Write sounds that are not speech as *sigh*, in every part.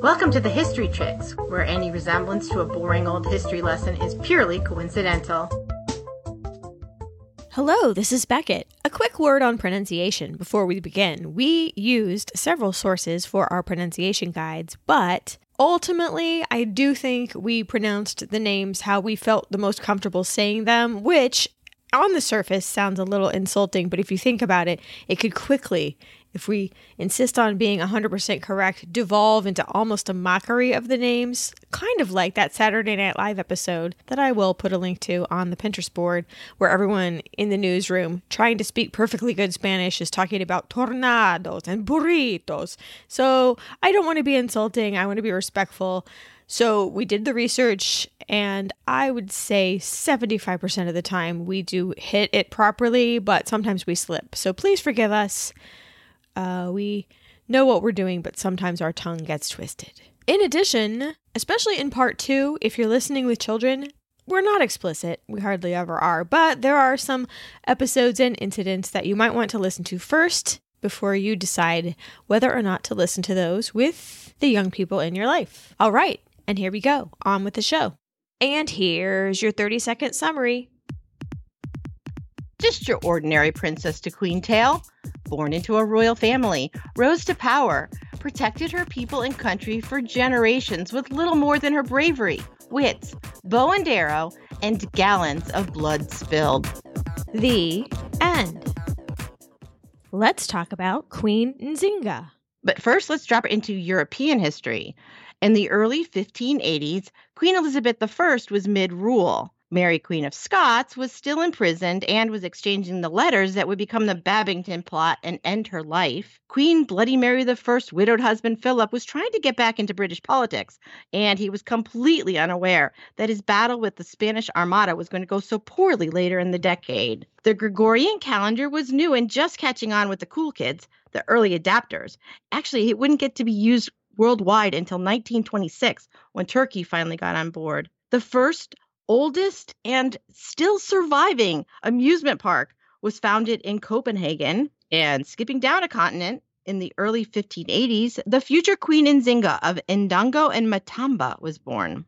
Welcome to the History Chicks, where any resemblance to a boring old history lesson is purely coincidental. Hello, this is Beckett. A quick word on pronunciation before we begin. We used several sources for our pronunciation guides, but ultimately, I do think we pronounced the names how we felt the most comfortable saying them, which on the surface sounds a little insulting, but if you think about it, it could quickly if we insist on being 100% correct, devolve into almost a mockery of the names, kind of like that Saturday Night Live episode that I will put a link to on the Pinterest board, where everyone in the newsroom trying to speak perfectly good Spanish is talking about tornados and burritos. So I don't want to be insulting, I want to be respectful. So we did the research, and I would say 75% of the time we do hit it properly, but sometimes we slip. So please forgive us. Uh, we know what we're doing, but sometimes our tongue gets twisted. In addition, especially in part two, if you're listening with children, we're not explicit. We hardly ever are. But there are some episodes and incidents that you might want to listen to first before you decide whether or not to listen to those with the young people in your life. All right, and here we go. On with the show. And here's your 30 second summary. Just your ordinary princess to queen tale born into a royal family, rose to power, protected her people and country for generations with little more than her bravery, wits, bow and arrow, and gallons of blood spilled. The end. Let's talk about Queen Nzinga. But first, let's drop into European history. In the early 1580s, Queen Elizabeth I was mid rule. Mary, Queen of Scots, was still imprisoned and was exchanging the letters that would become the Babington plot and end her life. Queen Bloody Mary I's widowed husband Philip was trying to get back into British politics, and he was completely unaware that his battle with the Spanish Armada was going to go so poorly later in the decade. The Gregorian calendar was new and just catching on with the cool kids, the early adapters. Actually, it wouldn't get to be used worldwide until 1926 when Turkey finally got on board. The first oldest and still surviving amusement park was founded in Copenhagen. And skipping down a continent, in the early 1580s, the future Queen Nzinga of Ndongo and Matamba was born.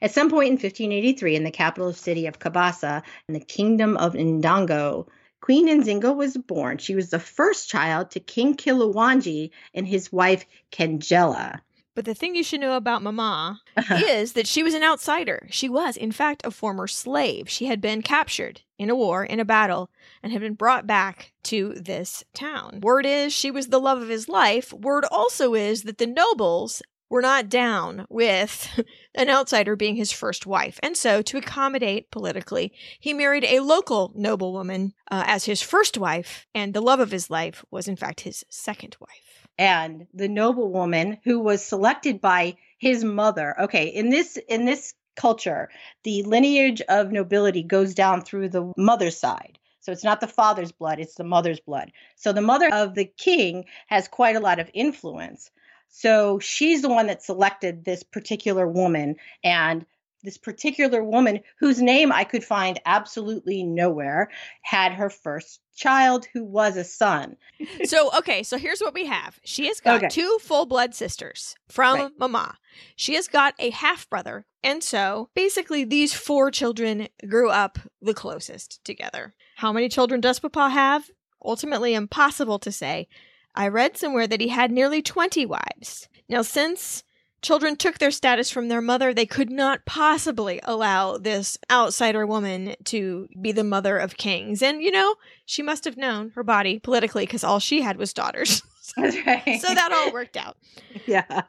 At some point in 1583, in the capital city of Kabasa, in the kingdom of Ndongo, Queen Nzinga was born. She was the first child to King Kiluwanji and his wife Kengela. But the thing you should know about Mama is that she was an outsider. She was, in fact, a former slave. She had been captured in a war, in a battle, and had been brought back to this town. Word is she was the love of his life. Word also is that the nobles were not down with *laughs* an outsider being his first wife. And so, to accommodate politically, he married a local noblewoman uh, as his first wife, and the love of his life was, in fact, his second wife and the noblewoman who was selected by his mother. Okay, in this in this culture, the lineage of nobility goes down through the mother's side. So it's not the father's blood, it's the mother's blood. So the mother of the king has quite a lot of influence. So she's the one that selected this particular woman and this particular woman whose name I could find absolutely nowhere had her first child who was a son. *laughs* so, okay, so here's what we have. She has got okay. two full blood sisters from right. Mama. She has got a half brother. And so, basically, these four children grew up the closest together. How many children does Papa have? Ultimately, impossible to say. I read somewhere that he had nearly 20 wives. Now, since children took their status from their mother, they could not possibly allow this outsider woman to be the mother of kings. And, you know, she must have known her body politically because all she had was daughters. *laughs* *laughs* right. so that all worked out. Yeah.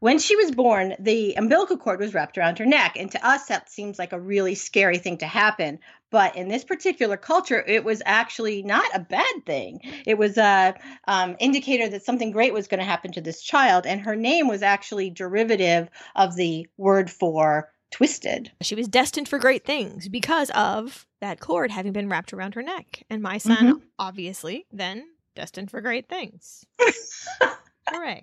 When she was born, the umbilical cord was wrapped around her neck. And to us, that seems like a really scary thing to happen. But in this particular culture, it was actually not a bad thing. It was a um, indicator that something great was going to happen to this child. And her name was actually derivative of the word for twisted. She was destined for great things because of that cord having been wrapped around her neck. And my son, mm-hmm. obviously, then destined for great things. *laughs* Hooray.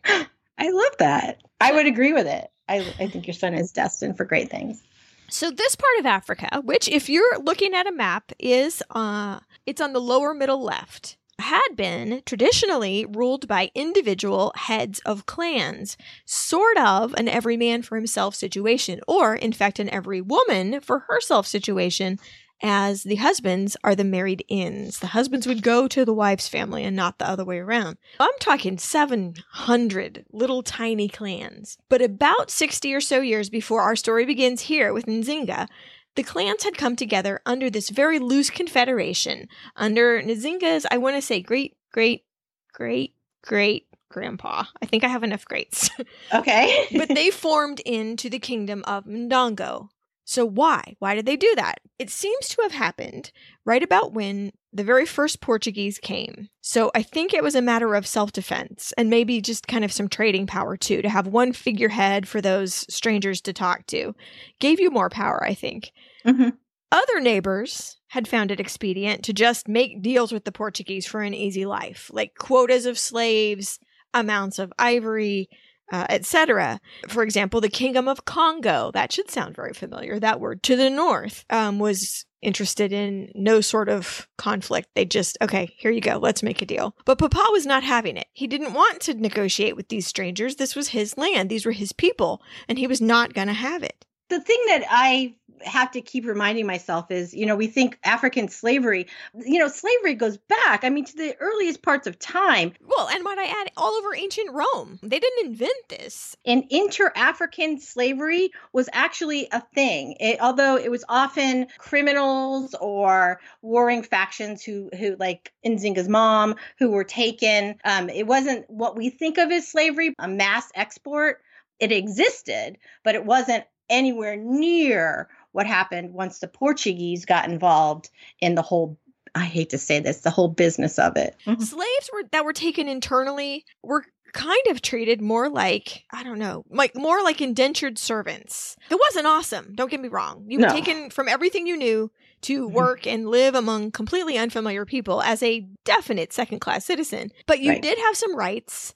I love that. I would agree with it. I, I think your son is destined for great things. So this part of Africa, which if you're looking at a map is uh it's on the lower middle left had been traditionally ruled by individual heads of clans, sort of an every man for himself situation, or in fact, an every woman for herself situation, as the husbands are the married ins. The husbands would go to the wife's family and not the other way around. I'm talking 700 little tiny clans. But about 60 or so years before our story begins here with Nzinga, the clans had come together under this very loose confederation under Nzinga's, I want to say, great, great, great, great grandpa. I think I have enough greats. *laughs* Okay. but *laughs* they formed into the kingdom of Ndongo. So why? Why did they do that? It seems to have happened right about when the very first Portuguese came. So I think it was a matter of self defense and maybe just kind of some trading power too, to have one figurehead for those strangers to talk to. Gave you more power, I think. Mhm. Other neighbors had found it expedient to just make deals with the Portuguese for an easy life, like quotas of slaves, amounts of ivory, uh, etc. For example, the Kingdom of Congo, that should sound very familiar, that word, to the north, um, was interested in no sort of conflict. They just, okay, here you go, let's make a deal. But Papa was not having it. He didn't want to negotiate with these strangers. This was his land, these were his people, and he was not going to have it. the thing that I have to keep reminding myself is, you know, we think African slavery, you know, slavery goes back, I mean, to the earliest parts of time. Well, and might I add, all over ancient Rome. They didn't invent this. And inter African slavery was actually a thing, it, although it was often criminals or warring factions who, who like Nzinga's mom, who were taken. Um, it wasn't what we think of as slavery, a mass export. It existed, but it wasn't anywhere near what happened once the Portuguese got involved in the whole I hate to say this, the whole business of it. Slaves were that were taken internally were kind of treated more like I don't know, like more like indentured servants. It wasn't awesome. Don't get me wrong. You were No. taken from everything you knew to Mhm. work and live among completely unfamiliar people as a definite second class citizen. But you Right. did have some rights.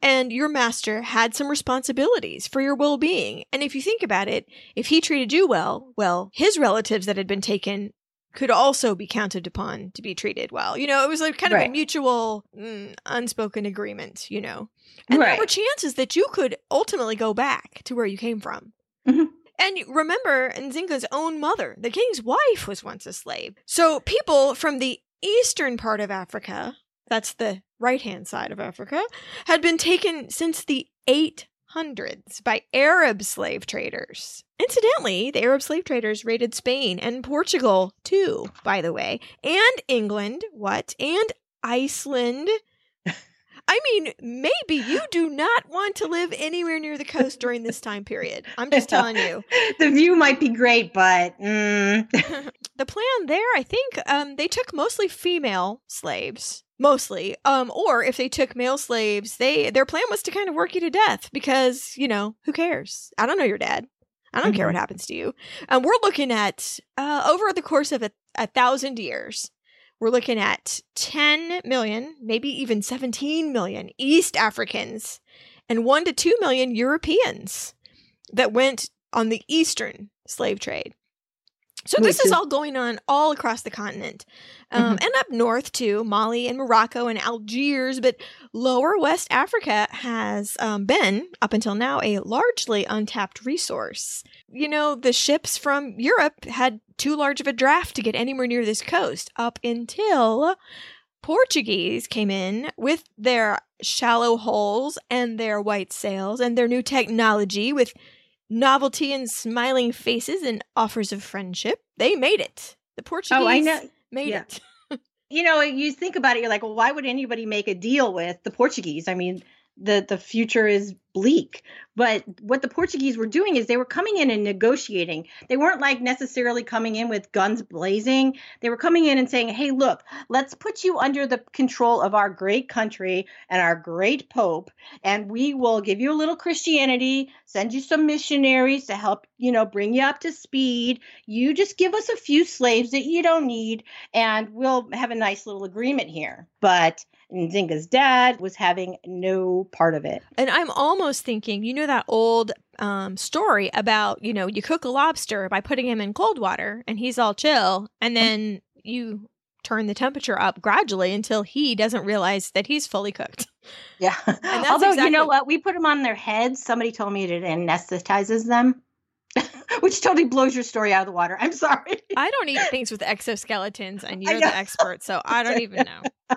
And your master had some responsibilities for your well being. And if you think about it, if he treated you well, well, his relatives that had been taken could also be counted upon to be treated well. You know, it was like kind of a mutual, mm, unspoken agreement, you know. And there were chances that you could ultimately go back to where you came from. Mhm. And remember Nzinga's own mother, the king's wife, was once a slave. So people from the eastern part of Africa, that's the right hand side of Africa, had been taken since the 800s by Arab slave traders. Incidentally, the Arab slave traders raided Spain and Portugal too, by the way, and England, what? And Iceland. I mean, maybe you do not want to live anywhere near the coast during this time period. I'm just telling you. *laughs* the view might be great, but mm, *laughs* the plan there, I think, um, they took mostly female slaves, mostly. Um, or if they took male slaves, they their plan was to kind of work you to death because you know who cares? I don't know your dad. I don't care what happens to you. Um, we're looking at uh, over the course of a, a thousand years. We're looking at 10 million, maybe even 17 million East Africans and 1 to 2 million Europeans that went on the Eastern slave trade. So this is all going on all across the continent, um, and up north too, Mali and Morocco and Algiers. But lower West Africa has um, been up until now a largely untapped resource. You know, the ships from Europe had too large of a draft to get anywhere near this coast up until Portuguese came in with their shallow holes and their white sails and their new technology with novelty and smiling faces and offers of friendship. They made it. The Portuguese oh, I know. made Yeah. it. *laughs* You know, you think about it, you're like, well, why would anybody make a deal with the Portuguese? I mean, the the future is bleak. But what the Portuguese were doing is they were coming in and negotiating. They weren't like necessarily coming in with guns blazing. They were coming in and saying, "Hey, look, let's put you under the control of our great country and our great pope, and we will give you a little Christianity, send you some missionaries to help, you know, bring you up to speed. You just give us a few slaves that you don't need, and we'll have a nice little agreement here." But Nzinga's dad was having no part of it. And I'm almost thinking, you know, that old um, story about, you know, you cook a lobster by putting him in cold water and he's all chill, and then you turn the temperature up gradually until he doesn't realize that he's fully cooked. Yeah. *laughs* that's Although, you know what? We put them on their heads. Somebody told me it anesthetizes them, *laughs* which totally blows your story out of the water. I'm sorry. I don't eat things with exoskeletons, and *laughs* you're know. the expert, so I don't even know.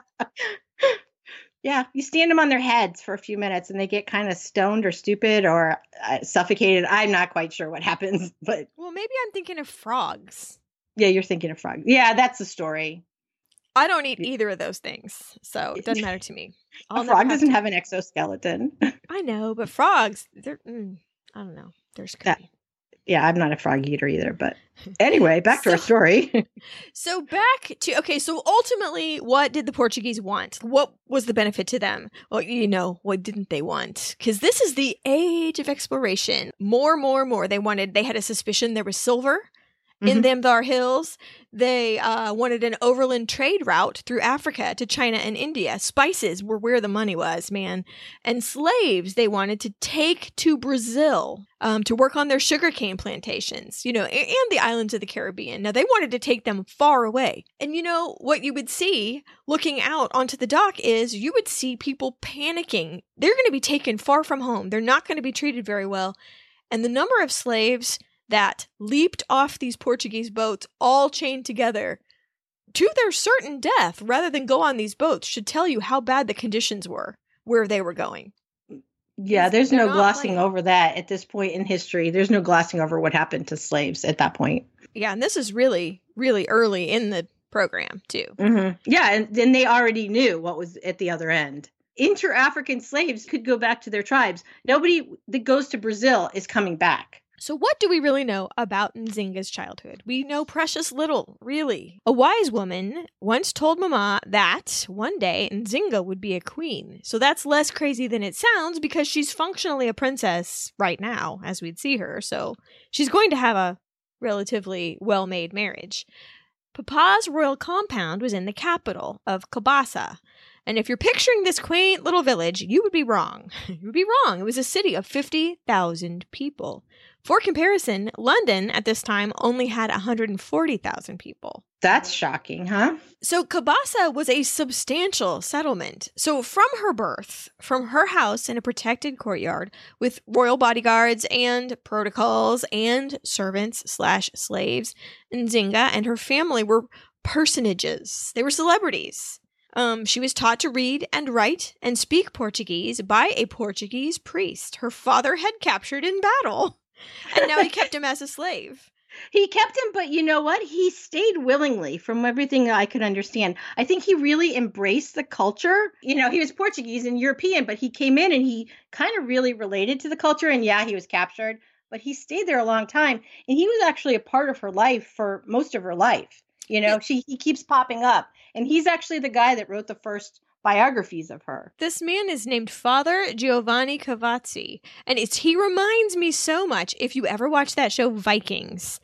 Yeah, you stand them on their heads for a few minutes and they get kind of stoned or stupid or uh, suffocated. I'm not quite sure what happens, *laughs* but Well, maybe I'm thinking of frogs. yeah, you're thinking of frogs. Yeah, that's the story. I don't eat either of those things, so it doesn't matter to me. *laughs* A frog have doesn't to- have an exoskeleton. *laughs* I know, but frogs, they're. Mm, I don't know. They're That-. Yeah, I'm not a frog eater either. But anyway, back to our story. *laughs* So back to okay, so ultimately what did the Portuguese want? What was the benefit to them? Well, you know, what didn't they want? Cuz this is the age of exploration. More, more, more. They wanted they had a suspicion there was silver in Mhm. them Thar hills. They uh, wanted an overland trade route through Africa to China and India. Spices were where the money was, man. And slaves they wanted to take to Brazil um, to work on their sugarcane plantations, you know, a- and the islands of the Caribbean. Now they wanted to take them far away. And you know what you would see looking out onto the dock is you would see people panicking. They're going to be taken far from home. They're not going to be treated very well. And the number of slaves that leaped off these Portuguese boats, all chained together to their certain death, rather than go on these boats, should tell you how bad the conditions were where they were going. yeah, there's no glossing playing. over that at this point in history. There's no glossing over what happened to slaves at that point. Yeah, and this is really, really early in the program, too. Mm-hmm. Yeah, and then they already knew what was at the other end. Inter African slaves could go back to their tribes. Nobody that goes to Brazil is coming back. So, what do we really know about Nzinga's childhood? We know precious little, really. A wise woman once told Mama that one day Nzinga would be a queen. So, that's less crazy than it sounds because she's functionally a princess right now, as we'd see her. So, she's going to have a relatively well made marriage. Papa's royal compound was in the capital of Kabasa. And if you're picturing this quaint little village, you would be wrong. *laughs* you would be wrong. It was a city of 50,000 people. For comparison, London at this time only had 140,000 people. That's shocking, huh? So Kabasa was a substantial settlement. So from her birth, from her house in a protected courtyard with royal bodyguards and protocols and servants slash slaves, Nzinga and her family were personages. They were celebrities. Um, she was taught to read and write and speak Portuguese by a Portuguese priest her father had captured in battle. *laughs* And now he *laughs* kept him as a slave. He kept him, but you know what? He stayed willingly from everything I could understand. I think he really embraced the culture. You know, he was Portuguese and European, but he came in and he kind of really related to the culture. And yeah, he was captured, but he stayed there a long time. And he was actually a part of her life for most of her life. You know, she he keeps popping up. And he's actually the guy that wrote the first biographies of her. This man is named Father Giovanni Cavazzi, and it's he reminds me so much. If you ever watch that show Vikings,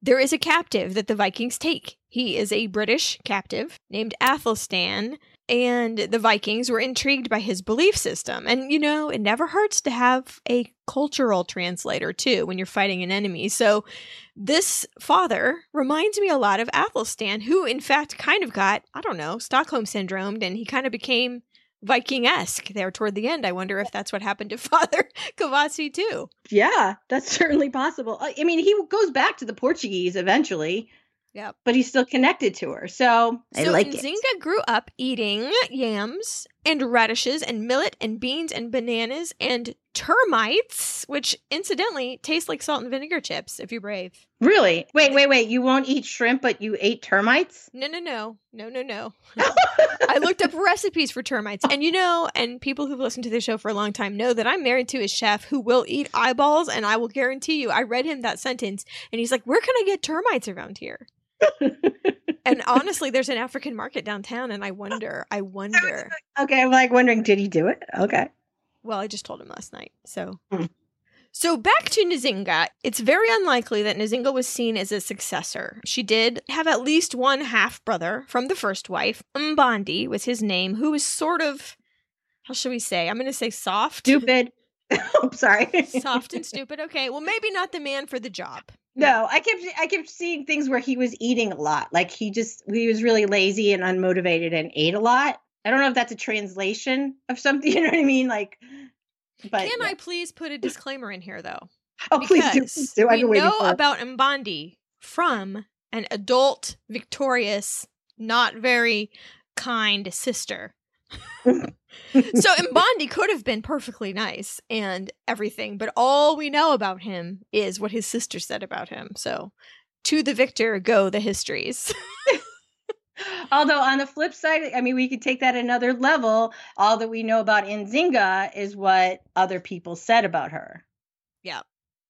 there is a captive that the Vikings take. He is a British captive named Athelstan, and the Vikings were intrigued by his belief system. And you know, it never hurts to have a cultural translator too when you're fighting an enemy. So this father reminds me a lot of Athelstan, who in fact kind of got, I don't know, Stockholm syndromed, and he kind of became Viking esque there toward the end. I wonder if that's what happened to *laughs* Father Cavazzi too. Yeah, that's certainly possible. I I mean, he goes back to the Portuguese eventually. Yep. But he's still connected to her. So, I so like Nzinga it. grew up eating yams and radishes and millet and beans and bananas and termites, which incidentally taste like salt and vinegar chips if you're brave. Really? Wait, wait, wait. You won't eat shrimp, but you ate termites? No, no, no, no, no, no. *laughs* I looked up recipes for termites, and you know, and people who've listened to the show for a long time know that I'm married to a chef who will eat eyeballs, and I will guarantee you, I read him that sentence, and he's like, "Where can I get termites around here?" And honestly, there's an African market downtown, and I wonder, I wonder. okay, I'm like wondering, did he do it? Okay. Well, I just told him last night, so. Hmm. So back to Nzinga, it's very unlikely that Nzinga was seen as a successor. She did have at least one half brother from the first wife. Mbandi was his name, who was sort of, how should we say? I'm going to say soft. Stupid. *laughs* I'm sorry. soft and stupid. Okay, well, maybe not the man for the job. No, I kept I kept seeing things where he was eating a lot. Like he just he was really lazy and unmotivated and ate a lot. I don't know if that's a translation of something. *laughs* You know what I mean? Like, but Can I please put a disclaimer in here, though? oh please do, please do. I've we know about Mbandi from an adult, victorious, not very kind sister. So Mbondi could have been perfectly nice and everything, but all we know about him is what his sister said about him. So to the victor go the histories. *laughs* Although on the flip side, I mean, we could take that another level. All that we know about Nzinga is what other people said about her. Yeah.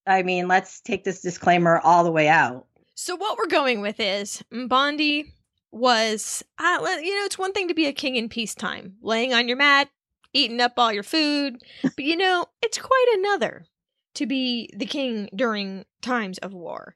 I mean, let's take this disclaimer all the way out. So what we're going with is mm, Mbandi was, uh, you know, it's one thing to be a king in peacetime, laying on your mat, eating up all your food, *laughs* but you know, it's quite another to be the king during times of war.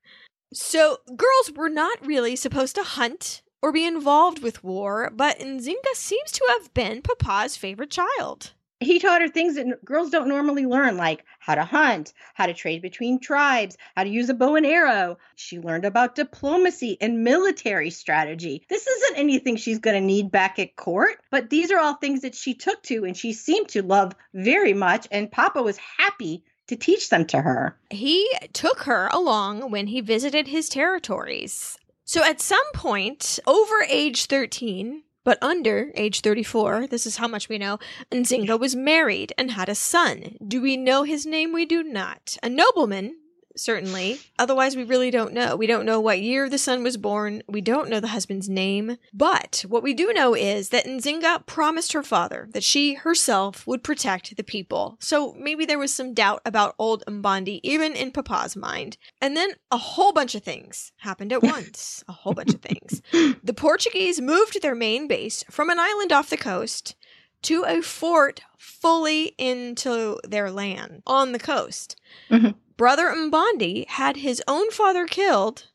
So girls were not really supposed to hunt or be involved with war, but Nzinga seems to have been Papa's favorite child. He taught her things that girls don't normally learn, like how to hunt, how to trade between tribes, how to use a bow and arrow. She learned about diplomacy and military strategy. This isn't anything she's going to need back at court, but these are all things that she took to and she seemed to love very much. And Papa was happy to teach them to her. He took her along when he visited his territories. So at some point, over age 13, but under age 34, this is how much we know, Nzinga was married and had a son. Do we know his name? We do not. A nobleman, certainly. Otherwise, we really don't know. We don't know what year the son was born. We don't know the husband's name. But what we do know is that Nzinga promised her father that she herself would protect the people. So maybe there was some doubt about old Mbandi, even in Papa's mind. And then a whole bunch of things happened at *laughs* once. a whole bunch of things. The Portuguese moved their main base from an island off the coast to a fort fully into their land on the coast. Mhm. Brother Mbandi had his own father killed,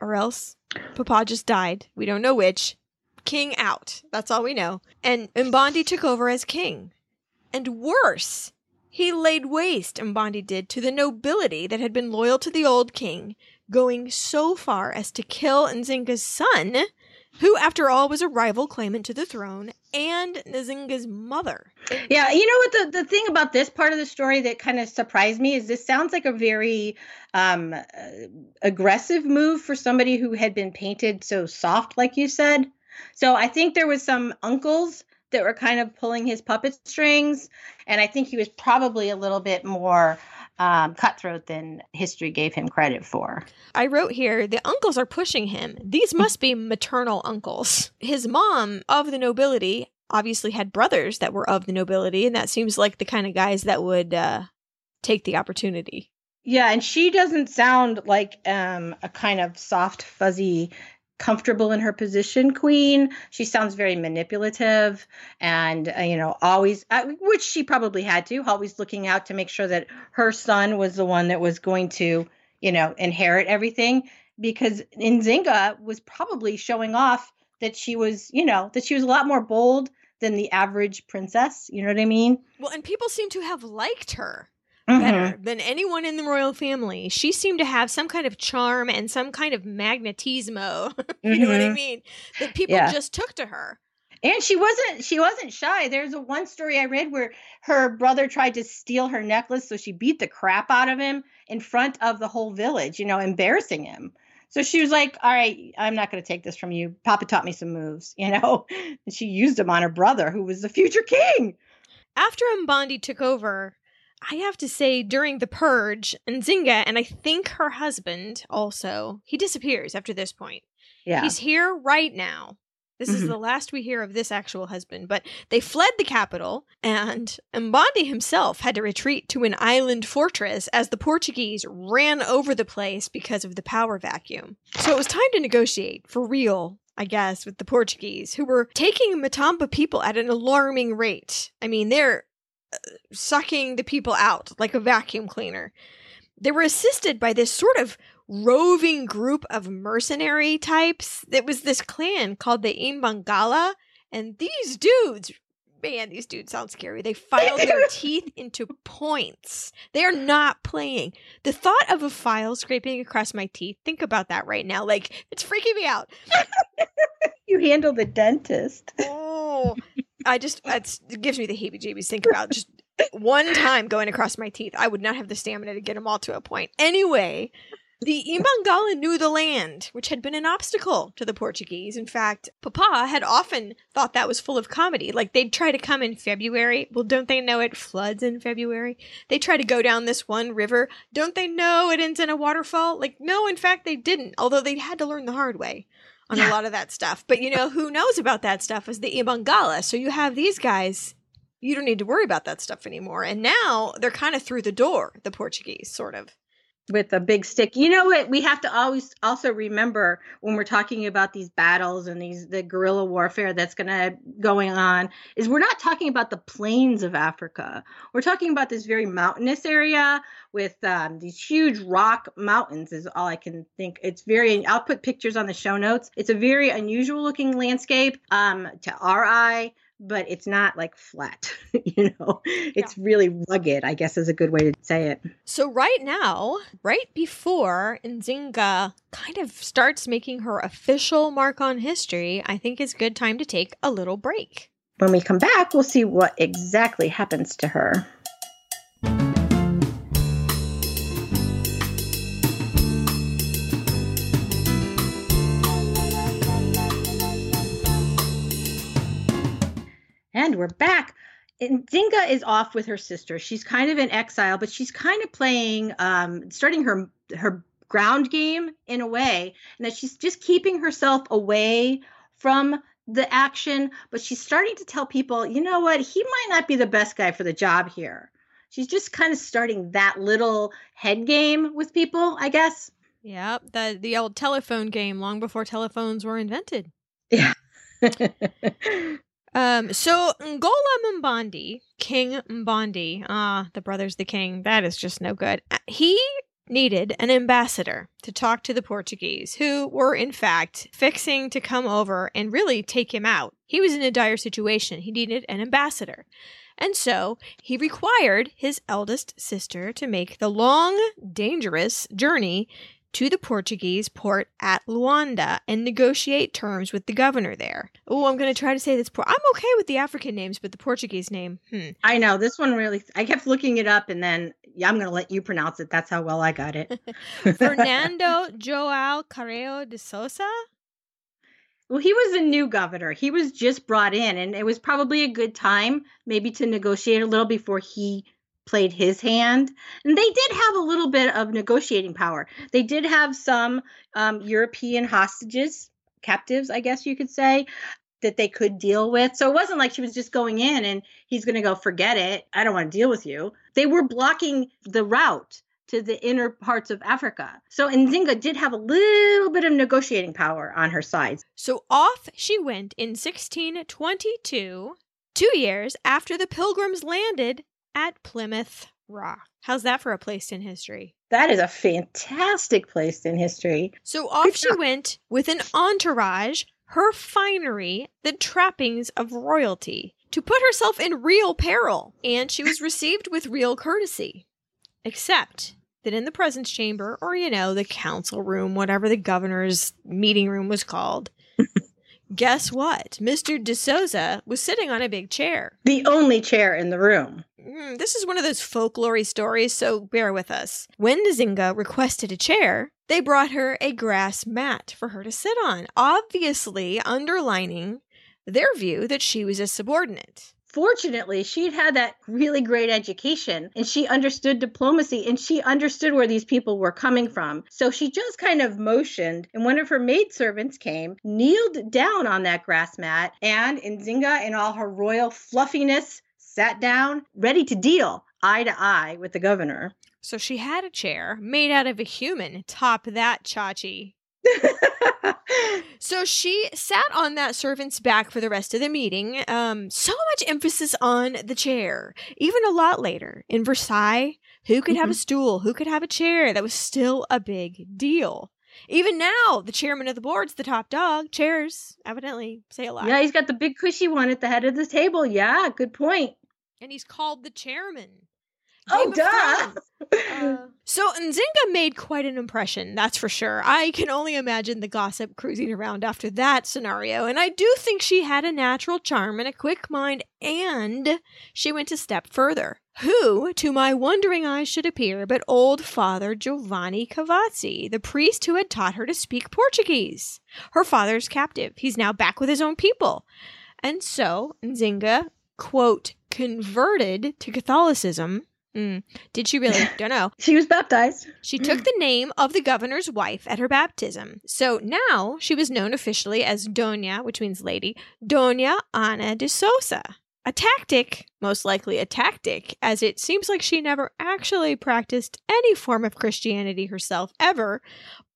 or else Papa just died. We don't know which. King out. That's all we know. And Mbandi took over as king. And worse, he laid waste, Mbandi did, to the nobility that had been loyal to the old king, going so far as to kill Nzinga's son, who, after all, was a rival claimant to the throne, and Nzinga's mother. Yeah, you know what the, the thing about this part of the story that kind of surprised me is this sounds like a very um uh, aggressive move for somebody who had been painted so soft like you said. So I think there was some uncles that were kind of pulling his puppet strings and I think he was probably a little bit more um, cutthroat than history gave him credit for. I wrote here the uncles are pushing him. These must be maternal uncles. His mom, of the nobility, obviously had brothers that were of the nobility, and that seems like the kind of guys that would uh, take the opportunity. Yeah, and she doesn't sound like um, a kind of soft, fuzzy, comfortable in her position queen. She sounds very manipulative and, uh, you know, always, uh, which she probably had to, always looking out to make sure that her son was the one that was going to, you know, inherit everything. Because Nzinga was probably showing off that she was, you know, that she was a lot more bold than the average princess. You know what I mean? Well, and people seem to have liked her Mhm. better than anyone in the royal family. She seemed to have some kind of charm and some kind of magnetismo. *laughs* you know what I Mhm. mean? That people Yeah. just took to her. And she wasn't she wasn't shy. There's a one story I read where her brother tried to steal her necklace, so she beat the crap out of him in front of the whole village, you know, embarrassing him. So she was like, "All right, I'm not going to take this from you. Papa taught me some moves, *laughs* you know." And she used them on her brother, who was the future king. After Mbandi took over, I have to say, during the purge, Nzinga and I think her husband also, he disappears after this point. Yeah, He's here right now. This is Mhm. the last we hear of this actual husband, but they fled the capital, and Mbandi himself had to retreat to an island fortress as the Portuguese ran over the place because of the power vacuum. So it was time to negotiate for real, I guess, with the Portuguese, who were taking Matamba people at an alarming rate. I mean, they're sucking the people out like a vacuum cleaner. They were assisted by this sort of roving group of mercenary types. It was this clan called the Imbangala, and these dudes man, these dudes sound scary. They filed their *laughs* teeth into points. They are not playing. The thought of a file scraping across my teeth, think about that right now. Like, it's freaking me out. *laughs* you handle the dentist. Oh, I just, it gives me the heebie jeebies. Think about just one time going across my teeth. I would not have the stamina to get them all to a point. Anyway, the Imbangala knew the land, which had been an obstacle to the Portuguese. In fact, Papa had often thought that was full of comedy. Like they'd try to come in February. Well, don't they know it floods in February? They try to go down this one river. Don't they know it ends in a waterfall? Like, no, in fact, they didn't, although they had to learn the hard way on yeah. a lot of that stuff. But you know, who knows about that stuff is the Imbangala. So you have these guys you don't need to worry about that stuff anymore. And now they're kind of through the door, the Portuguese, sort of with a big stick. You know what? We have to always also remember when we're talking about these battles and these the guerrilla warfare that's going to going on is we're not talking about the plains of Africa. We're talking about this very mountainous area with um, these huge rock mountains. Is all I can think. It's very. I'll put pictures on the show notes. It's a very unusual looking landscape um, to our eye but it's not like flat *laughs* you know? It's yeah. really rugged i guess is a good way to say it. So right now right before nzinga kind of starts making her official mark on history i think it's good time to take a little break. When we come back we'll see what exactly happens to her we're back. And Nzinga is off with her sister. She's kind of in exile, but she's kind of playing, um, starting her her ground game in a way, and that she's just keeping herself away from the action. But she's starting to tell people, you know what, he might not be the best guy for the job here. She's just kind of starting that little head game with people, I guess. Yeah, the the old telephone game long before telephones were invented. Yeah. *laughs* Um, so Ngola Mbandi, King Mbandi, ah, the brother's the king. That is just no good. Uh, he needed an ambassador to talk to the Portuguese, who were in fact fixing to come over and really take him out. He was in a dire situation. He needed an ambassador. And so he required his eldest sister to make the long, dangerous journey to the Portuguese port at Luanda and negotiate terms with the governor there. Oh, I'm going to try to say this. Por- I'm okay with the African names, but the Portuguese name, hmm. I know this one really. I kept looking it up, and then yeah, I'm going to let you pronounce it. That's how well I got it. *laughs* *laughs* Fernando Joao Carreo de Sousa. Well, he was a new governor. He was just brought in, and it was probably a good time maybe to negotiate a little before he played his hand. And they did have a little bit of negotiating power. They did have some um, European hostages, captives, I guess you could say, that they could deal with. So it wasn't like she was just going in and he's going to go, forget it. I don't want to deal with you. They were blocking the route to the inner parts of Africa. So Nzinga did have a little bit of negotiating power on her side. So off she went in 1622, two years after the pilgrims landed at Plymouth Rock. How's that for a place in history? That is a fantastic place in history. So off she went with an entourage, her finery, the trappings of royalty, to put herself in real peril, and she was received with real courtesy. Except that in the presence chamber, or you know, the council room, whatever the governor's meeting room was called, *laughs* guess what? Mr. De Souza was sitting on a big chair. The only chair in the room. Mm, this is one of those folklory stories, so bear with us. When Nzinga requested a chair, they brought her a grass mat for her to sit on, obviously underlining their view that she was a subordinate fortunately she'd had that really great education and she understood diplomacy and she understood where these people were coming from so she just kind of motioned and one of her maidservants came kneeled down on that grass mat and nzinga in all her royal fluffiness sat down ready to deal eye to eye with the governor so she had a chair made out of a human top that chachi *laughs* so she sat on that servant's back for the rest of the meeting. Um, so much emphasis on the chair. Even a lot later in Versailles, who could mm-hmm. have a mm-hmm. stool? Who could have a chair? That was still a big deal. Even now, the chairman of the board's the top dog. Chairs, evidently, say a lot. Yeah, he's got the big cushy one at the head of the table. Yeah, good point. And he's called the chairman. Oh, Game of duh. *laughs* Uh, so Nzinga made quite an impression, that's for sure. I can only imagine the gossip cruising around after that scenario, and I do think she had a natural charm and a quick mind, and she went a step further. Who, to my wondering eyes, should appear but old Father Giovanni Cavazzi, the priest who had taught her to speak Portuguese? Her father's captive. He's now back with his own people. And so Nzinga, quote, converted to Catholicism. Mm, did she really? *laughs* Don't know. She was baptized. She took the name of the governor's wife at her baptism. So now she was known officially as Dona, which means lady, Dona Ana de Sousa. A tactic, most likely a tactic, as it seems like she never actually practiced any form of Christianity herself ever,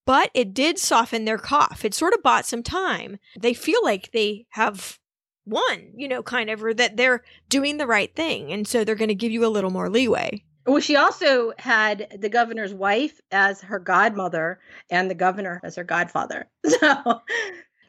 but it did soften their cough. It sort of bought some time. They feel like they have won, you know, kind of, or that they're doing the right thing. And so they're going to give you a little more leeway. Well, she also had the governor's wife as her godmother and the governor as her godfather. *laughs* So,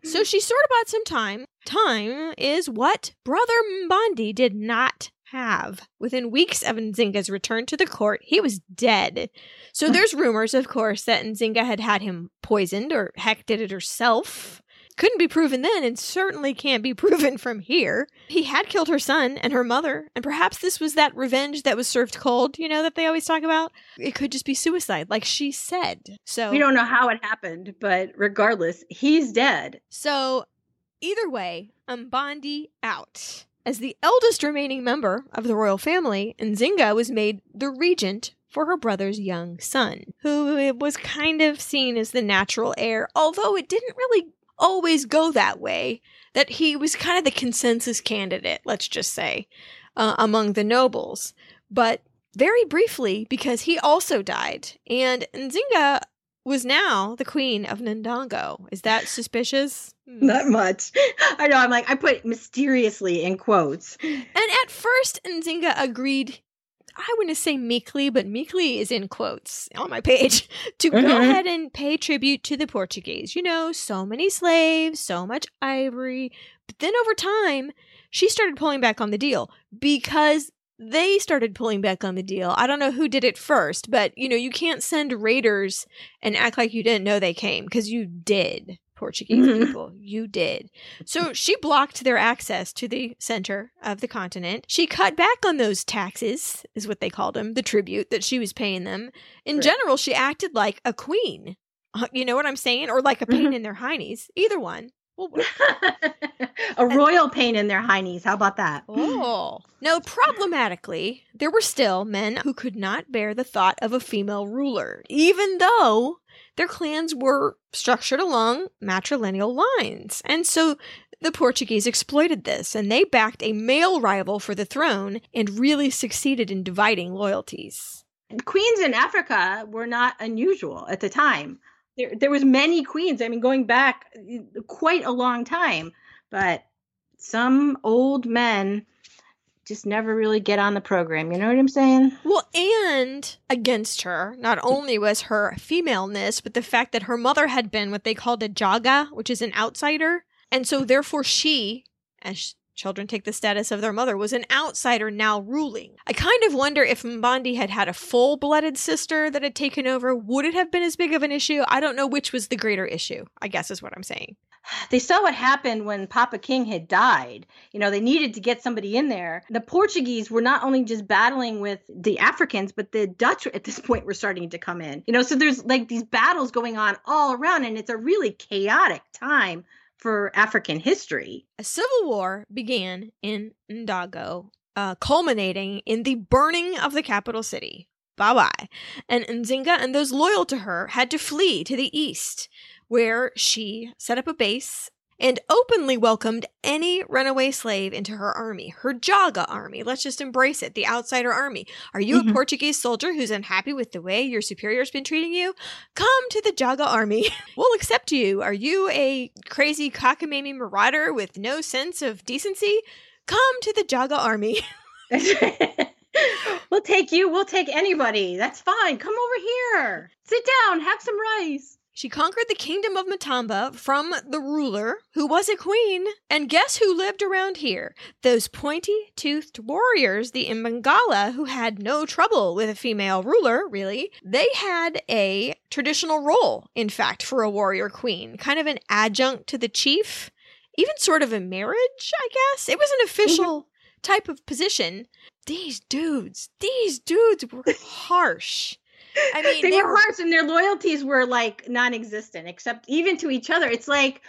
So she sort of bought some time. Time is what Brother Mbandi did not have. Within weeks of Nzinga's return to the court, he was dead. So there's rumors, of course, that Nzinga had had him poisoned or heck did it herself. Couldn't be proven then and certainly can't be *laughs* proven from here. He had killed her son and her mother, and perhaps this was that revenge that was served cold, you know, that they always talk about. It could just be suicide, like she said. So we don't know how it happened, but regardless, he's dead. So, either way, Mbandi out. As the eldest remaining member of the royal family, Nzinga was made the regent for her brother's young son, who was kind of seen as the natural heir, although it didn't really always go that way. That he was kind of the consensus candidate, let's just say, uh, among the nobles. But very briefly, because he also died, and Nzinga was now the queen of Ndongo. Is that suspicious? *laughs* Not much. I know. I'm like, I put mysteriously in quotes. And at first, Nzinga agreed. I wouldn't say meekly, but meekly is in quotes on my page *laughs* to go Mhm. ahead and pay tribute to the Portuguese. You know, so many slaves, so much ivory. But then over time, she started pulling back on the deal because they started pulling back on the deal. I don't know who did it first, but you know, you can't send raiders and act like you didn't know they came because you did. Portuguese Mhm. people, you did. So she blocked their access to the center of the continent. She cut back on those taxes, is what they called them, the tribute that she was paying them. In Right. general, she acted like a queen. Uh, You know what I'm saying? Or like a pain in their heinies. Either one. *laughs* a royal pain in their heinies. How about that? Oh. Now, problematically, there were still men who could not bear the thought of a female ruler, even though their clans were structured along matrilineal lines. And so the Portuguese exploited this, and they backed a male rival for the throne and really succeeded in dividing loyalties. Queens in Africa were not unusual at the time. There, there was many queens. I mean, going back uh, quite a long time, but some old men just never really get on the program. You know what I'm saying? Well, and against her, not only was her femaleness, but the fact that her mother had been what they called a jaga, which is an outsider. And so, therefore, she, as children take the status of their mother, was an outsider now ruling. I kind of wonder if Mbandi had had a full blooded sister that had taken over, would it have been as big of an issue? I don't know which was the greater issue, I guess is what I'm saying. *sighs* They saw what happened when Papa King had died. You know, they needed to get somebody in there. The Portuguese were not only just battling with the Africans, but the Dutch *laughs* at this point were starting to come in. You know, so there's like these battles going on all around, and it's a really chaotic time for African history. A civil war began in Ndago, uh, culminating in the burning of the capital city. Bye bye. And Nzinga and those loyal to her had to flee to the east, where she set up a base and openly welcomed any runaway slave into her army, her Jaga army. Let's just embrace it, the outsider army. Are you a Mhm. Portuguese soldier who's unhappy with the way your superior's been treating you? Come to the Jaga army. *laughs* we'll accept you. Are you a crazy cockamamie marauder with no sense of decency? Come to the Jaga army. *laughs* we'll take you. We'll take anybody. That's fine. Come over here. Sit down. Have some rice. She conquered the kingdom of Matamba from the ruler, who was a queen. And guess who lived around here? Those pointy toothed warriors, the Imbangala, who had no trouble with a female ruler, really. They had a traditional role, in fact, for a warrior queen, kind of an adjunct to the chief, even sort of a marriage, I guess. It was an official mm-hmm. type of position. These dudes, these dudes were harsh. I mean, they, they were harsh, and their loyalties were like non-existent, except even to each other. It's like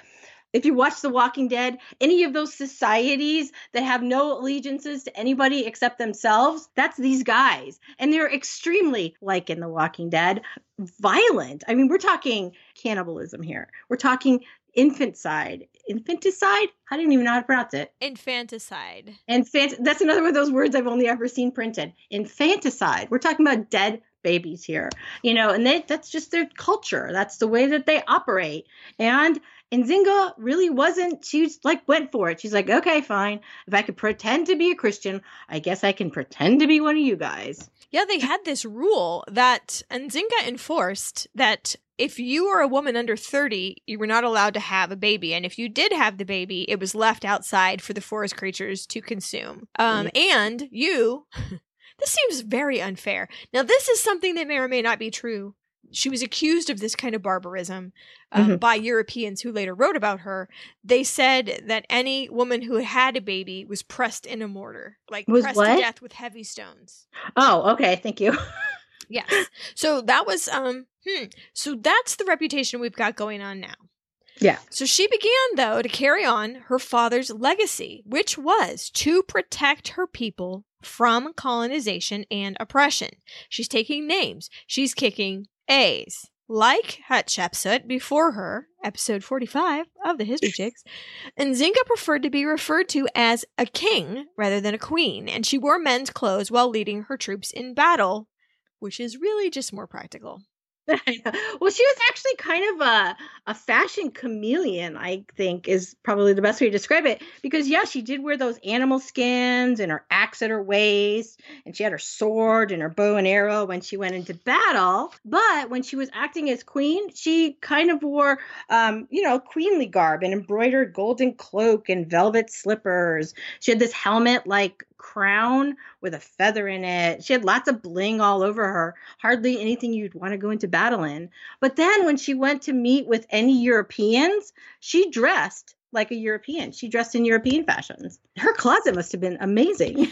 if you watch The Walking Dead, any of those societies that have no allegiances to anybody except themselves, that's these guys. And they're extremely, like in The Walking Dead, violent. I mean, we're talking cannibalism here. We're talking infanticide. Infanticide? I didn't even know how to pronounce it. Infanticide. Infant. That's another one of those words I've only ever seen printed. Infanticide. We're talking about dead babies here, you know, and they, that's just their culture. That's the way that they operate. And Nzinga really wasn't, she like went for it. She's like, okay, fine. If I could pretend to be a Christian, I guess I can pretend to be one of you guys. Yeah, they had this rule that Nzinga enforced that if you were a woman under 30, you were not allowed to have a baby. And if you did have the baby, it was left outside for the forest creatures to consume. Um, and you *laughs* this seems very unfair. Now, this is something that may or may not be true. She was accused of this kind of barbarism um, mm-hmm. by Europeans who later wrote about her. They said that any woman who had a baby was pressed in a mortar, like was pressed what? to death with heavy stones. Oh, okay. Thank you. yes. So that was um. Hmm. So that's the reputation we've got going on now. Yeah. So she began, though, to carry on her father's legacy, which was to protect her people from colonization and oppression. She's taking names, she's kicking A's. Like Hatshepsut before her, episode 45 of the History Chicks, Nzinga preferred to be referred to as a king rather than a queen, and she wore men's clothes while leading her troops in battle, which is really just more practical. *laughs* well, she was actually kind of a a fashion chameleon, I think is probably the best way to describe it. Because yeah, she did wear those animal skins and her axe at her waist, and she had her sword and her bow and arrow when she went into battle. But when she was acting as queen, she kind of wore um, you know, queenly garb, an embroidered golden cloak and velvet slippers. She had this helmet like crown with a feather in it. She had lots of bling all over her, hardly anything you'd want to go into battle in. But then when she went to meet with any Europeans, she dressed like a European. She dressed in European fashions. Her closet must have been amazing.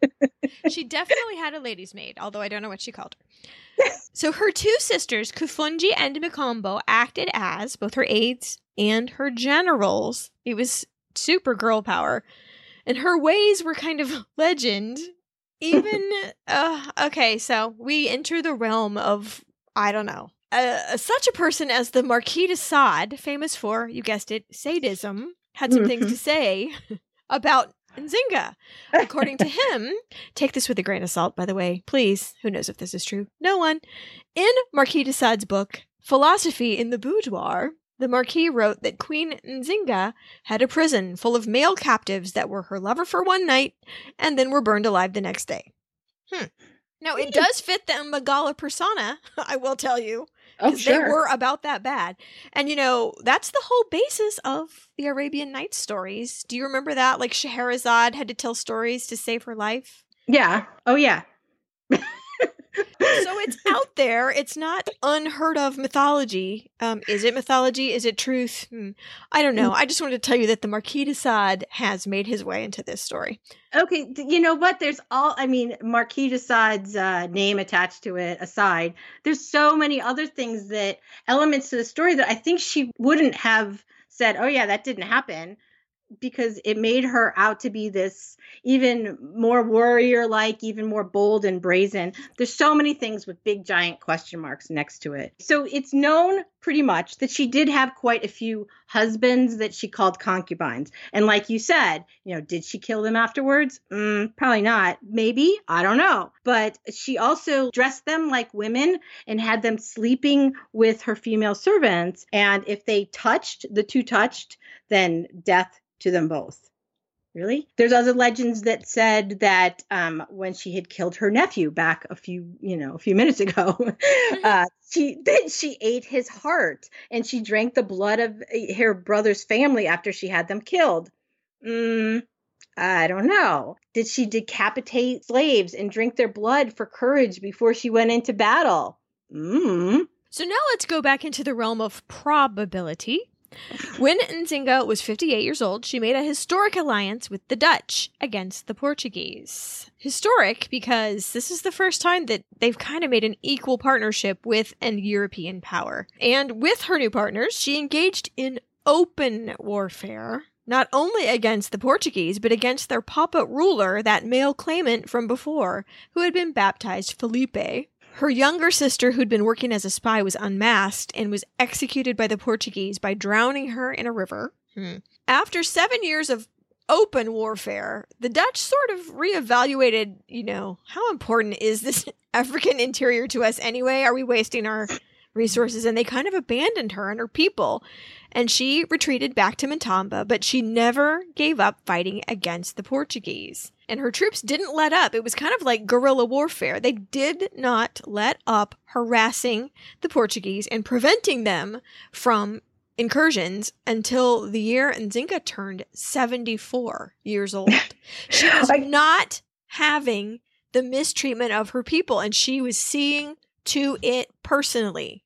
*laughs* she definitely had a lady's maid, although I don't know what she called her. So her two sisters, Kufunji and Mikombo, acted as both her aides and her generals. It was super girl power and her ways were kind of *laughs* legend. Even *laughs* uh, okay, so we enter the realm of I don't know. Uh, such a person as the Marquis de Sade, famous for you guessed it, sadism, had some things to say *laughs* about Nzinga. According to him, take this with a grain of salt, by the way, please. Who knows if this is true? No one. In Marquis de Sade's book, Philosophy in the Boudoir, the Marquis wrote that Queen Nzinga had a prison full of male captives that were her lover for one night and then were burned alive the next day. Hmm. Now, it does fit the Magala persona, *laughs* I will tell you. Oh, sure. They were about that bad. And, you know, that's the whole basis of the Arabian Nights stories. Do you remember that? Like, Scheherazade had to tell stories to save her life? Yeah. Oh, yeah so it's out there. It's not unheard of mythology. Um, is it mythology? Is it truth? Hmm. I don't know. Mm. I just wanted to tell you that the Marquis de Sade has made his way into this story. Okay, you know what? There's all. I mean, Marquis de Sade's uh, name attached to it aside. There's so many other things that elements to the story that I think she wouldn't have said. Oh yeah, that didn't happen because it made her out to be this even more warrior like, even more bold and brazen. There's so many things with big giant question marks next to it. So it's known pretty much that she did have quite a few husbands that she called concubines. And like you said, you know, did she kill them afterwards? Mm, probably not. Maybe. I don't know. But she also dressed them like women and had them sleeping with her female servants. And if they touched, the two touched, then death to them both. Really? There's other legends that said that um, when she had killed her nephew back a few, you know, a few minutes ago, *laughs* uh, she then she ate his heart and she drank the blood of uh, her brother's family after she had them killed. Mm, I don't know. Did she decapitate slaves and drink their blood for courage before she went into battle? Mm. So now let's go back into the realm of probability. When Nzinga was 58 years old, she made a historic alliance with the Dutch against the Portuguese. Historic because this is the first time that they've kind of made an equal partnership with an European power. And with her new partners, she engaged in open warfare not only against the Portuguese, but against their puppet ruler, that male claimant from before, who had been baptized Felipe. Her younger sister, who'd been working as a spy, was unmasked and was executed by the Portuguese by drowning her in a river. Hmm. After seven years of open warfare, the Dutch sort of reevaluated, you know, how important is this *laughs* African interior to us anyway? Are we wasting our resources? And they kind of abandoned her and her people and she retreated back to Matamba, but she never gave up fighting against the Portuguese. And her troops didn't let up. It was kind of like guerrilla warfare. They did not let up harassing the Portuguese and preventing them from incursions until the year Nzinga turned 74 years old. *laughs* She was not having the mistreatment of her people and she was seeing to it personally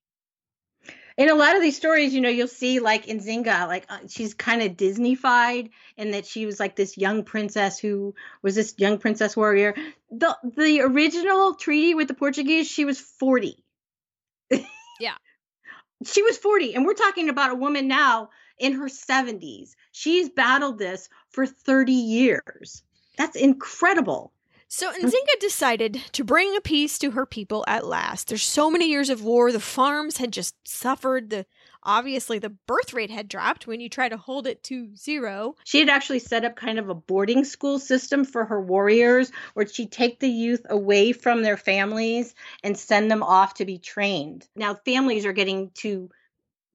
in a lot of these stories, you know, you'll see like Nzinga, like uh, she's kind of Disneyfied, and that she was like this young princess who was this young princess warrior. The the original treaty with the Portuguese, she was forty. yeah, *laughs* she was forty, and we're talking about a woman now in her seventies. She's battled this for thirty years. That's incredible. So Nzinga decided to bring a peace to her people at last. There's so many years of war. The farms had just suffered. The obviously the birth rate had dropped when you try to hold it to zero. She had actually set up kind of a boarding school system for her warriors where she'd take the youth away from their families and send them off to be trained. Now families are getting to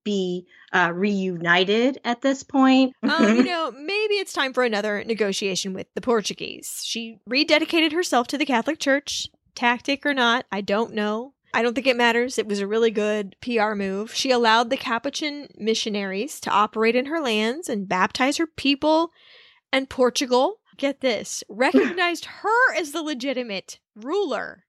be uh, reunited at this point. um, you *laughs* know, maybe it's time for another negotiation with the Portuguese. She rededicated herself to the Catholic Church. Tactic or not, I don't know. I don't think it matters. It was a really good PR move. She allowed the Capuchin missionaries to operate in her lands and baptize her people. And Portugal, get this, *laughs* recognized her as the legitimate ruler.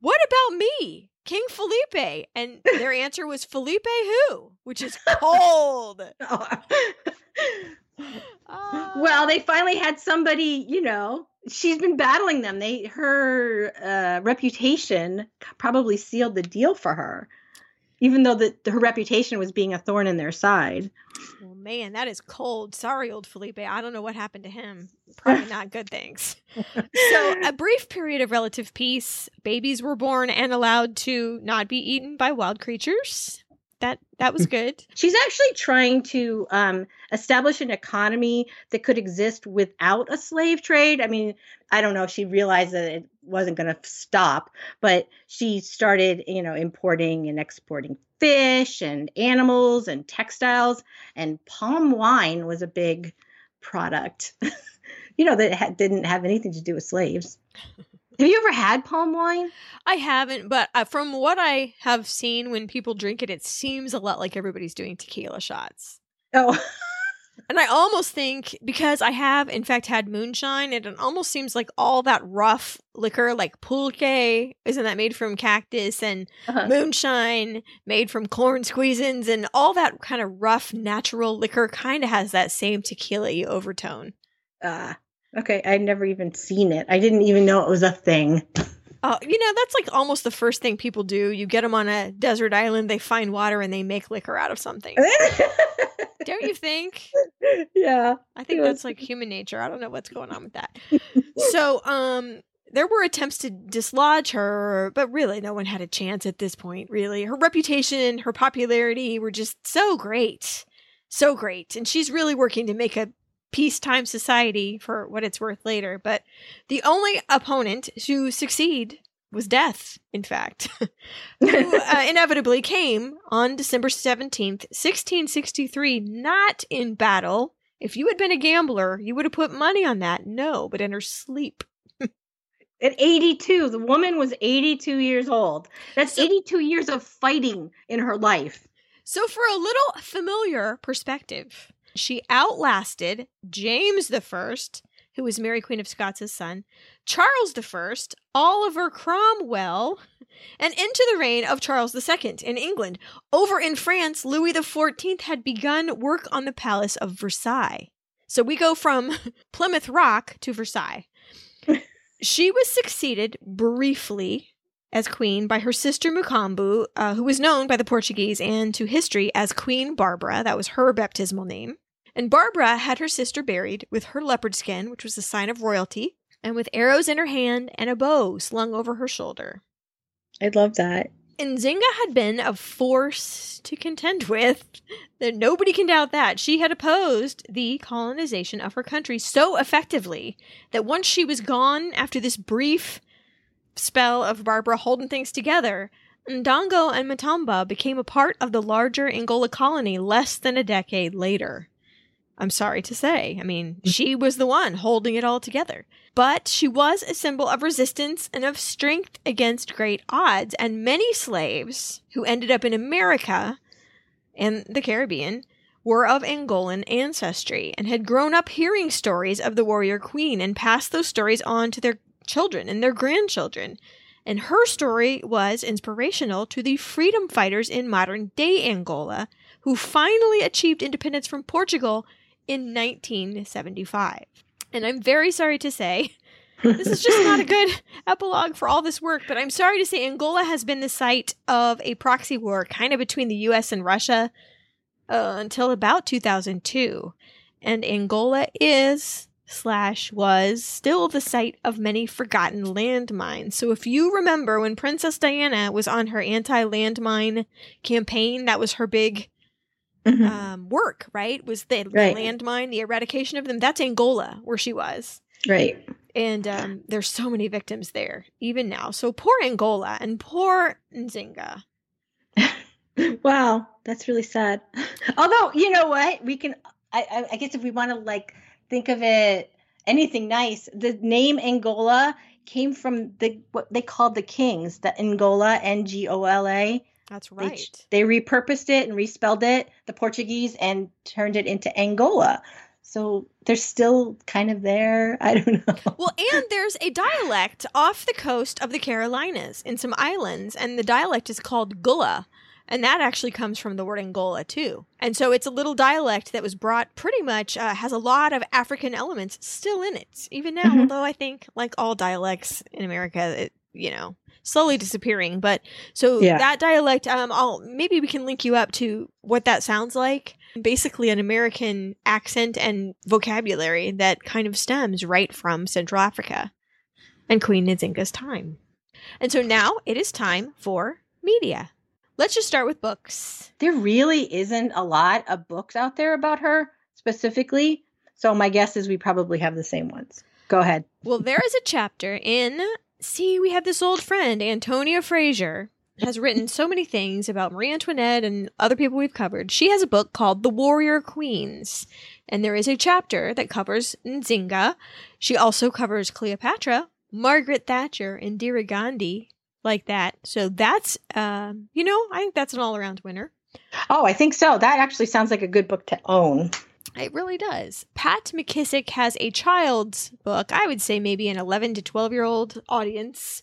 What about me? King Felipe. And *laughs* their answer was Felipe who? Which is *laughs* cold. uh, *laughs* well, they finally had somebody, you know, she's been battling them. They her uh, reputation probably sealed the deal for her even though the, her reputation was being a thorn in their side. Well, man, that is cold. Sorry, old Felipe. I don't know what happened to him. *laughs* Probably not good things. so, a brief period of relative peace. Babies were born and allowed to not be eaten by wild creatures that that was *laughs* good. She's actually trying to um, establish an economy that could exist without a slave trade. I mean, I don't know if she realized that it wasn't going to stop, but she started, you know, importing and exporting fish and animals and textiles, and palm wine was a big product. *laughs* you know that ha- didn't have anything to do with slaves. *laughs* Have you ever had palm wine? I haven't, but uh, from what I have seen when people drink it, it seems a lot like everybody's doing tequila shots. Oh. *laughs* and I almost think because I have, in fact, had moonshine, and it almost seems like all that rough liquor, like pulque, isn't that made from cactus, and uh-huh. moonshine made from corn squeezins, and all that kind of rough natural liquor kind of has that same tequila overtone. Ah. Uh. Okay, I'd never even seen it. I didn't even know it was a thing. Oh, you know, that's like almost the first thing people do. You get them on a desert island, they find water, and they make liquor out of something. *laughs* don't you think? *laughs* Yeah. I think that's like human nature. I don't know what's going on with that. *laughs* so, um, there were attempts to dislodge her, but really no one had a chance at this point, really. Her reputation, her popularity were just so great. So great. And she's really working to make a peacetime society for what it's worth later. But the only opponent to succeed was death, in fact, *laughs* *laughs* who uh, inevitably came on December 17th, 1663, not in battle, If you had been a gambler, you would have put money on that. No, but in her sleep. *laughs* At 82, the woman was 82 years old. That's So- 82 years of fighting in her life. So, for a little familiar perspective, she outlasted James the First, who was Mary Queen of Scots' son, Charles the First, Oliver Cromwell, and into the reign of Charles II in England. Over in France, Louis XIV had begun work on the Palace of Versailles. So we go from *laughs* Plymouth Rock to Versailles. *laughs* she was succeeded briefly as queen by her sister Mukambu, uh, who was known by the Portuguese and to history as Queen Barbara. That was her baptismal name. And Barbara had her sister buried with her leopard skin, which was a sign of royalty, and with arrows in her hand and a bow slung over her shoulder. I love that. Nzinga had been a force to contend with. That nobody can doubt that. She had opposed the colonization of her country so effectively that once she was gone after this brief spell of Barbara holding things together, Ndongo and Matamba became a part of the larger Angola colony less than a decade later. I'm sorry to say. I mean, *laughs* she was the one holding it all together. But she was a symbol of resistance and of strength against great odds, and many slaves who ended up in America and the Caribbean were of Angolan ancestry and had grown up hearing stories of the warrior queen and passed those stories on to their children and their grandchildren. And her story was inspirational to the freedom fighters in modern day Angola who finally achieved independence from Portugal in 1975. And I'm very sorry to say, this is just not a good *laughs* epilogue for all this work, but I'm sorry to say Angola has been the site of a proxy war kind of between the US and Russia uh, until about 2002. And Angola is slash was still the site of many forgotten landmines. So if you remember when Princess Diana was on her anti-landmine campaign, that was her big Mhm. um, work, right? Was the Right. landmine, the eradication of them. That's Angola, where she was. right. And um, there's so many victims there, even now. So poor Angola and poor Nzinga. *laughs* Wow, that's really sad. Although, you know what? We can, I, I, I guess if we want to like think of it anything nice, the name Angola came from the what they called the kings, the Angola, N G O L A. That's They, right. they repurposed it and respelled it, the Portuguese, and turned it into Angola. So they're still kind of there. *laughs* I don't know. Well, and there's a dialect off the coast of the Carolinas in some islands, and the dialect is called Gullah. And that actually comes from the word Angola, too. And so it's a little dialect that was brought pretty much, uh, has a lot of African elements still in it, even now. Mhm. Although I think, like all dialects in America, it, you know, slowly disappearing. But so Yeah. that dialect, um, I'll maybe we can link you up to what that sounds like. Basically, an American accent and vocabulary that kind of stems right from Central Africa and Queen Nzinga's time. And so now it is time for media. Let's just start with books. There really isn't a lot of books out there about her specifically. So my guess is we probably have the same ones. Go ahead. Well, there is a chapter in. See, we have this old friend, Antonia Fraser, has written so many things about Marie Antoinette and other people we've covered. She has a book called The Warrior Queens, and there is a chapter that covers Nzinga. She also covers Cleopatra, Margaret Thatcher, and Indira Gandhi, like that. So that's, um, you know, I think that's an all around winner. Oh, I think so. That actually sounds like a good book to own. It really does. Pat McKissack has a child's book, I would say maybe an 11 to 12 year old audience,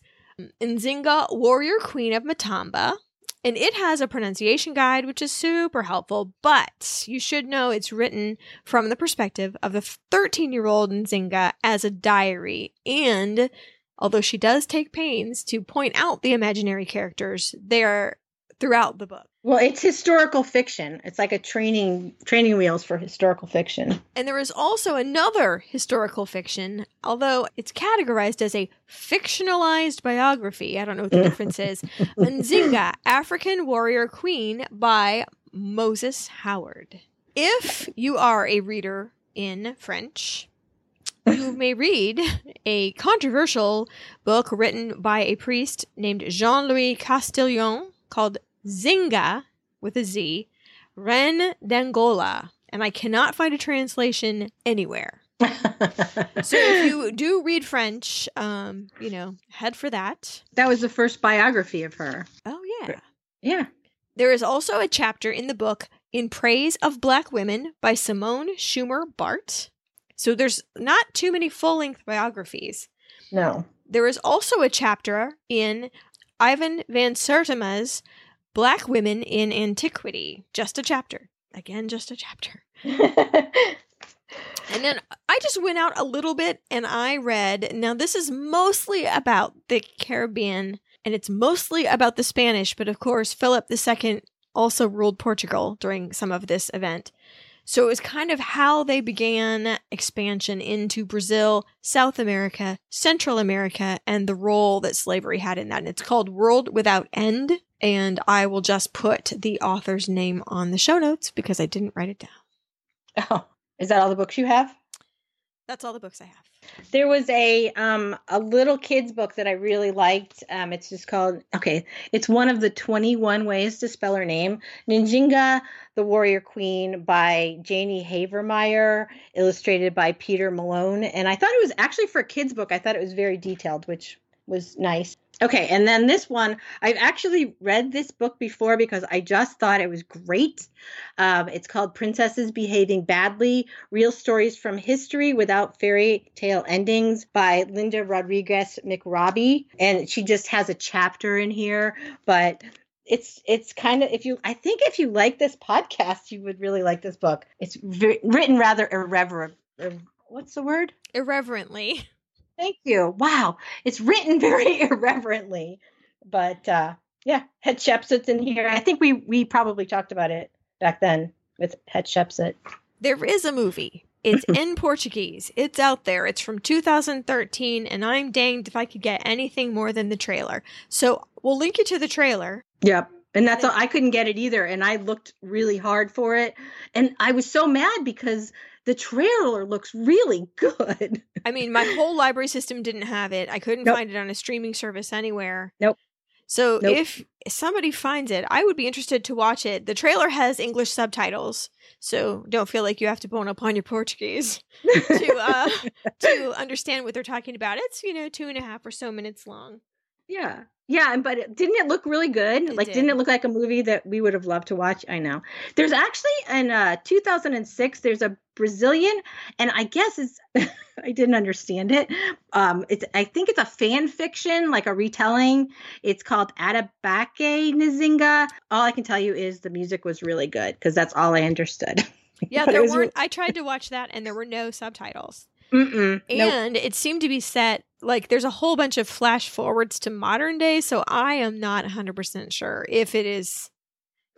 Nzinga, Warrior Queen of Matamba. And it has a pronunciation guide, which is super helpful, but you should know it's written from the perspective of the 13 year old Nzinga as a diary. And although she does take pains to point out the imaginary characters, they are throughout the book. Well, it's historical fiction. It's like a training training wheels for historical fiction. And there is also another historical fiction, although it's categorized as a fictionalized biography. I don't know what the *laughs* difference is. Nzinga, African Warrior Queen by Moses Howard. If you are a reader in French, you *laughs* may read a controversial book written by a priest named Jean Louis Castilhon called Zinga with a Z, Ren d'Angola. and I cannot find a translation anywhere. *laughs* So if you do read French, um, you know, head for that. that was the first biography of her. Oh yeah. Yeah. There is also a chapter in the book In Praise of Black Women by Simone Schumer Bart. So there's not too many full length biographies. No. There is also a chapter in Ivan Van Sertima's Black Women in Antiquity. Just a chapter. Again, just a chapter. *laughs* And then I just went out a little bit and I read. Now, this is mostly about the Caribbean and it's mostly about the Spanish, but of course, Philip II also ruled Portugal during some of this event. So it was kind of how they began expansion into Brazil, South America, Central America, and the role that slavery had in that. And it's called World Without End. And I will just put the author's name on the show notes because I didn't write it down. Oh, is that all the books you have? That's all the books I have. There was a um a little kids book that I really liked. Um, it's just called okay. It's one of the twenty one ways to spell her name, Ninjinga, the Warrior Queen, by Janie Havemeyer, illustrated by Peter Malone. And I thought it was actually for a kids book. I thought it was very detailed, which was nice. Okay, and then this one, I've actually read this book before because I just thought it was great. Um, it's called Princesses Behaving Badly Real Stories from History Without Fairy Tale Endings by Linda Rodriguez McRobbie. And she just has a chapter in here, but it's it's kind of if you I think if you like this podcast, you would really like this book. It's v- written rather irreverent. ir- What's the word? Irreverently. Thank you. Wow. It's written *laughs* very irreverently. But uh yeah, Hatshepsut's in here. I think we we probably talked about it back then with Hatshepsut. There is a movie. It's *laughs* in Portuguese. It's out there. It's from 2013, and I'm danged if I could get anything more than the trailer. So we'll link you to the trailer. Yep. And that's all I couldn't get it either. And I looked really hard for it. And I was so mad because the trailer looks really *laughs* good. I mean, my whole library system didn't have it. I couldn't Nope. find it on a streaming service anywhere. Nope. So Nope. if somebody finds it, I would be interested to watch it. The trailer has English subtitles, so don't feel like you have to bone up on your Portuguese *laughs* to uh, to understand what they're talking about. It's you know two and a half or so minutes long. Yeah. Yeah, but it, didn't it look really good? It like did. didn't it look like a movie that we would have loved to watch? I know. There's actually in uh 2006 there's a Brazilian and I guess it's *laughs* I didn't understand it. Um it's I think it's a fan fiction, like a retelling. It's called Atabaque Nzinga. All I can tell you is the music was really good because that's all I understood. *laughs* Yeah, there weren't. I tried to watch that, and there were no subtitles. Mm-mm. Nope. And it seemed to be set like there's a whole bunch of flash forwards to modern day, so I am not 100% sure if it is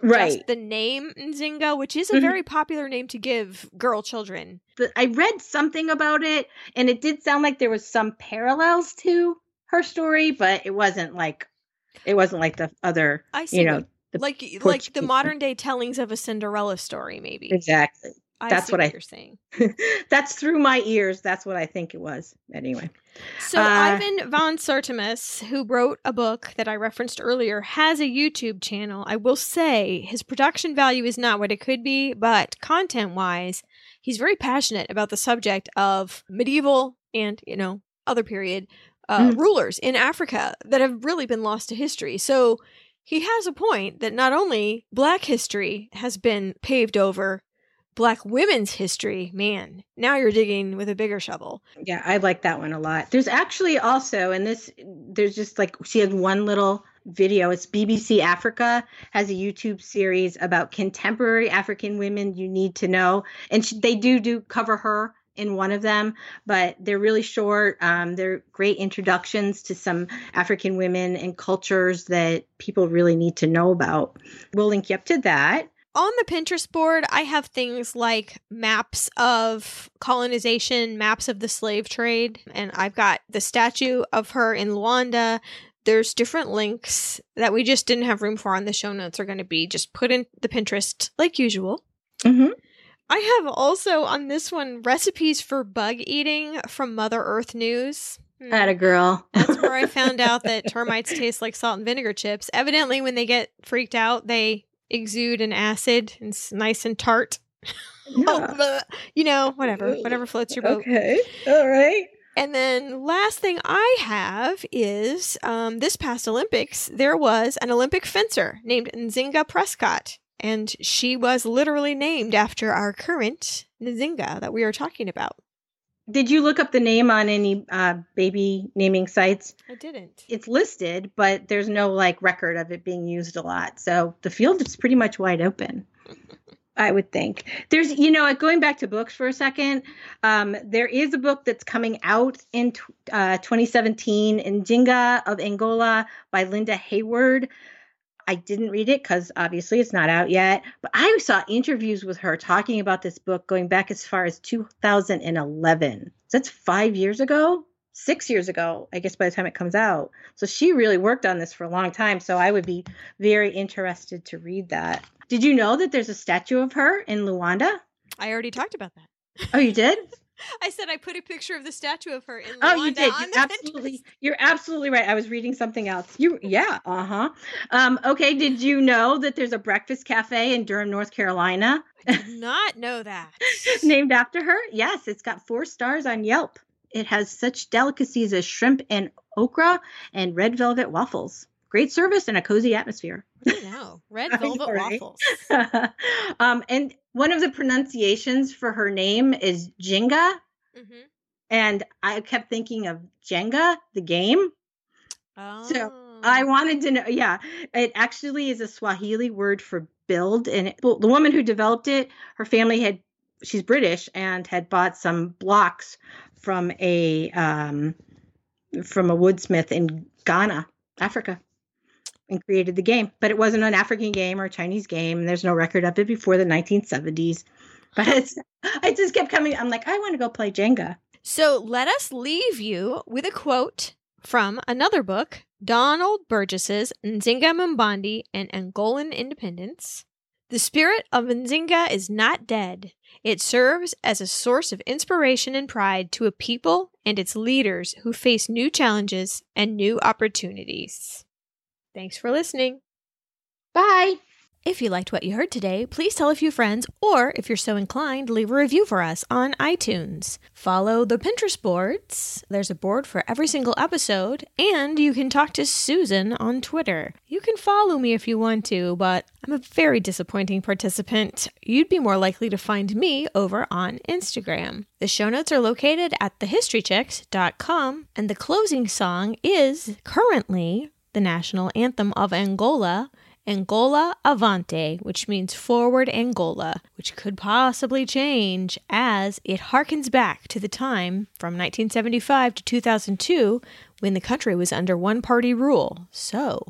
Right. just the name Nzinga, which is a Mhm. very popular name to give girl children. but I read something about it, and it did sound like there was some parallels to her story, but it wasn't like it wasn't like the other, I see you know, what- like like the modern day tellings of a Cinderella story maybe. exactly. I That's see what I- you're saying. *laughs* That's through my ears. That's what I think it was. Anyway, So Uh, Ivan von Sertimus, who wrote a book that I referenced earlier, has a YouTube channel. I will say his production value is not what it could be, but content-wise, he's very passionate about the subject of medieval and, you know, other period uh, Mhm. rulers in Africa that have really been lost to history. So he has a point that not only black history has been paved over, black women's history, man, now you're digging with a bigger shovel. yeah, I like that one a lot. There's actually also, and this, there's just like she has one little video. It's BBC Africa has a YouTube series about contemporary African women you need to know, and sh- they do do cover her in one of them, but they're really short. Um, they're great introductions to some African women and cultures that people really need to know about. We'll link you up to that. On the Pinterest board, I have things like maps of colonization, maps of the slave trade, and I've got the statue of her in Luanda. There's different links that we just didn't have room for on the show notes are going to be just put in the Pinterest like usual. Mm-hmm. I have also on this one recipes for bug eating from Mother Earth News. Hmm. At a girl. That's where I found out that *laughs* termites taste like salt and vinegar chips. Evidently, when they get freaked out, they exude an acid and it's nice and tart. *laughs* Oh, you know, whatever, whatever floats your boat. Okay. All right. And then last thing I have is um, this past Olympics, there was an Olympic fencer named Nzinga Prescod. And she was literally named after our current Nzinga that we are talking about. Did you look up the name on any uh, baby naming sites? I didn't. It's listed, but there's no like record of it being used a lot. So the field is pretty much wide open. *laughs* I would think there's, you know, going back to books for a second. Um, there is a book that's coming out in uh, 2017, Njinga of Angola by Linda Heywood. I didn't read it because obviously it's not out yet, but I saw interviews with her talking about this book going back as far as 2011. So that's five years ago, six years ago, I guess, by the time it comes out. So she really worked on this for a long time. So I would be very interested to read that. Did you know that there's a statue of her in Luanda? I already talked about that. Oh, you did? *laughs* *laughs* I said I put a picture of the statue of her in Luanda Oh, you did. You're absolutely, you're absolutely right. I was reading something else. You, yeah, uh huh. Um, okay. Did you know that there's a breakfast cafe in Durham, North Carolina, Did not know that. *laughs* named after her? Yes, it's got four stars on Yelp. It has such delicacies as shrimp and okra and red velvet waffles. Great service and a cozy atmosphere. I know. Red *laughs* velvet waffles. *laughs* um, and one of the pronunciations for her name is Jinga. hmm And I kept thinking of Jenga, the game. Oh. So I wanted to know. Yeah, it actually is a Swahili word for build. And it, well, the woman who developed it, her family had, she's British and had bought some blocks from a, um, from a woodsmith in Ghana, Africa, and created the game. But it wasn't an African game or a Chinese game. There's no record of it before the 1970s. *laughs* But it's, I just kept coming. I'm like, I want to go play Jenga. So let us leave you with a quote from another book, Donald Burness's Nzinga Mbandi and Angolan Independence. The spirit of Nzinga is not dead. It serves as a source of inspiration and pride to a people and its leaders who face new challenges and new opportunities. Thanks for listening. Bye. If you liked what you heard today, please tell a few friends, or if you're so inclined, leave a review for us on iTunes. Follow the Pinterest boards. There's a board for every single episode, and you can talk to Susan on Twitter. You can follow me if you want to, but I'm a very disappointing participant. You'd be more likely to find me over on Instagram. The show notes are located at thehistorychicks.com, and the closing song is currently the national anthem of Angola. Angola Avante, which means forward Angola, which could possibly change as it harkens back to the time from 1975 to 2002 when the country was under one party rule. So,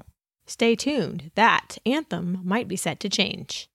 stay tuned. That anthem might be set to change.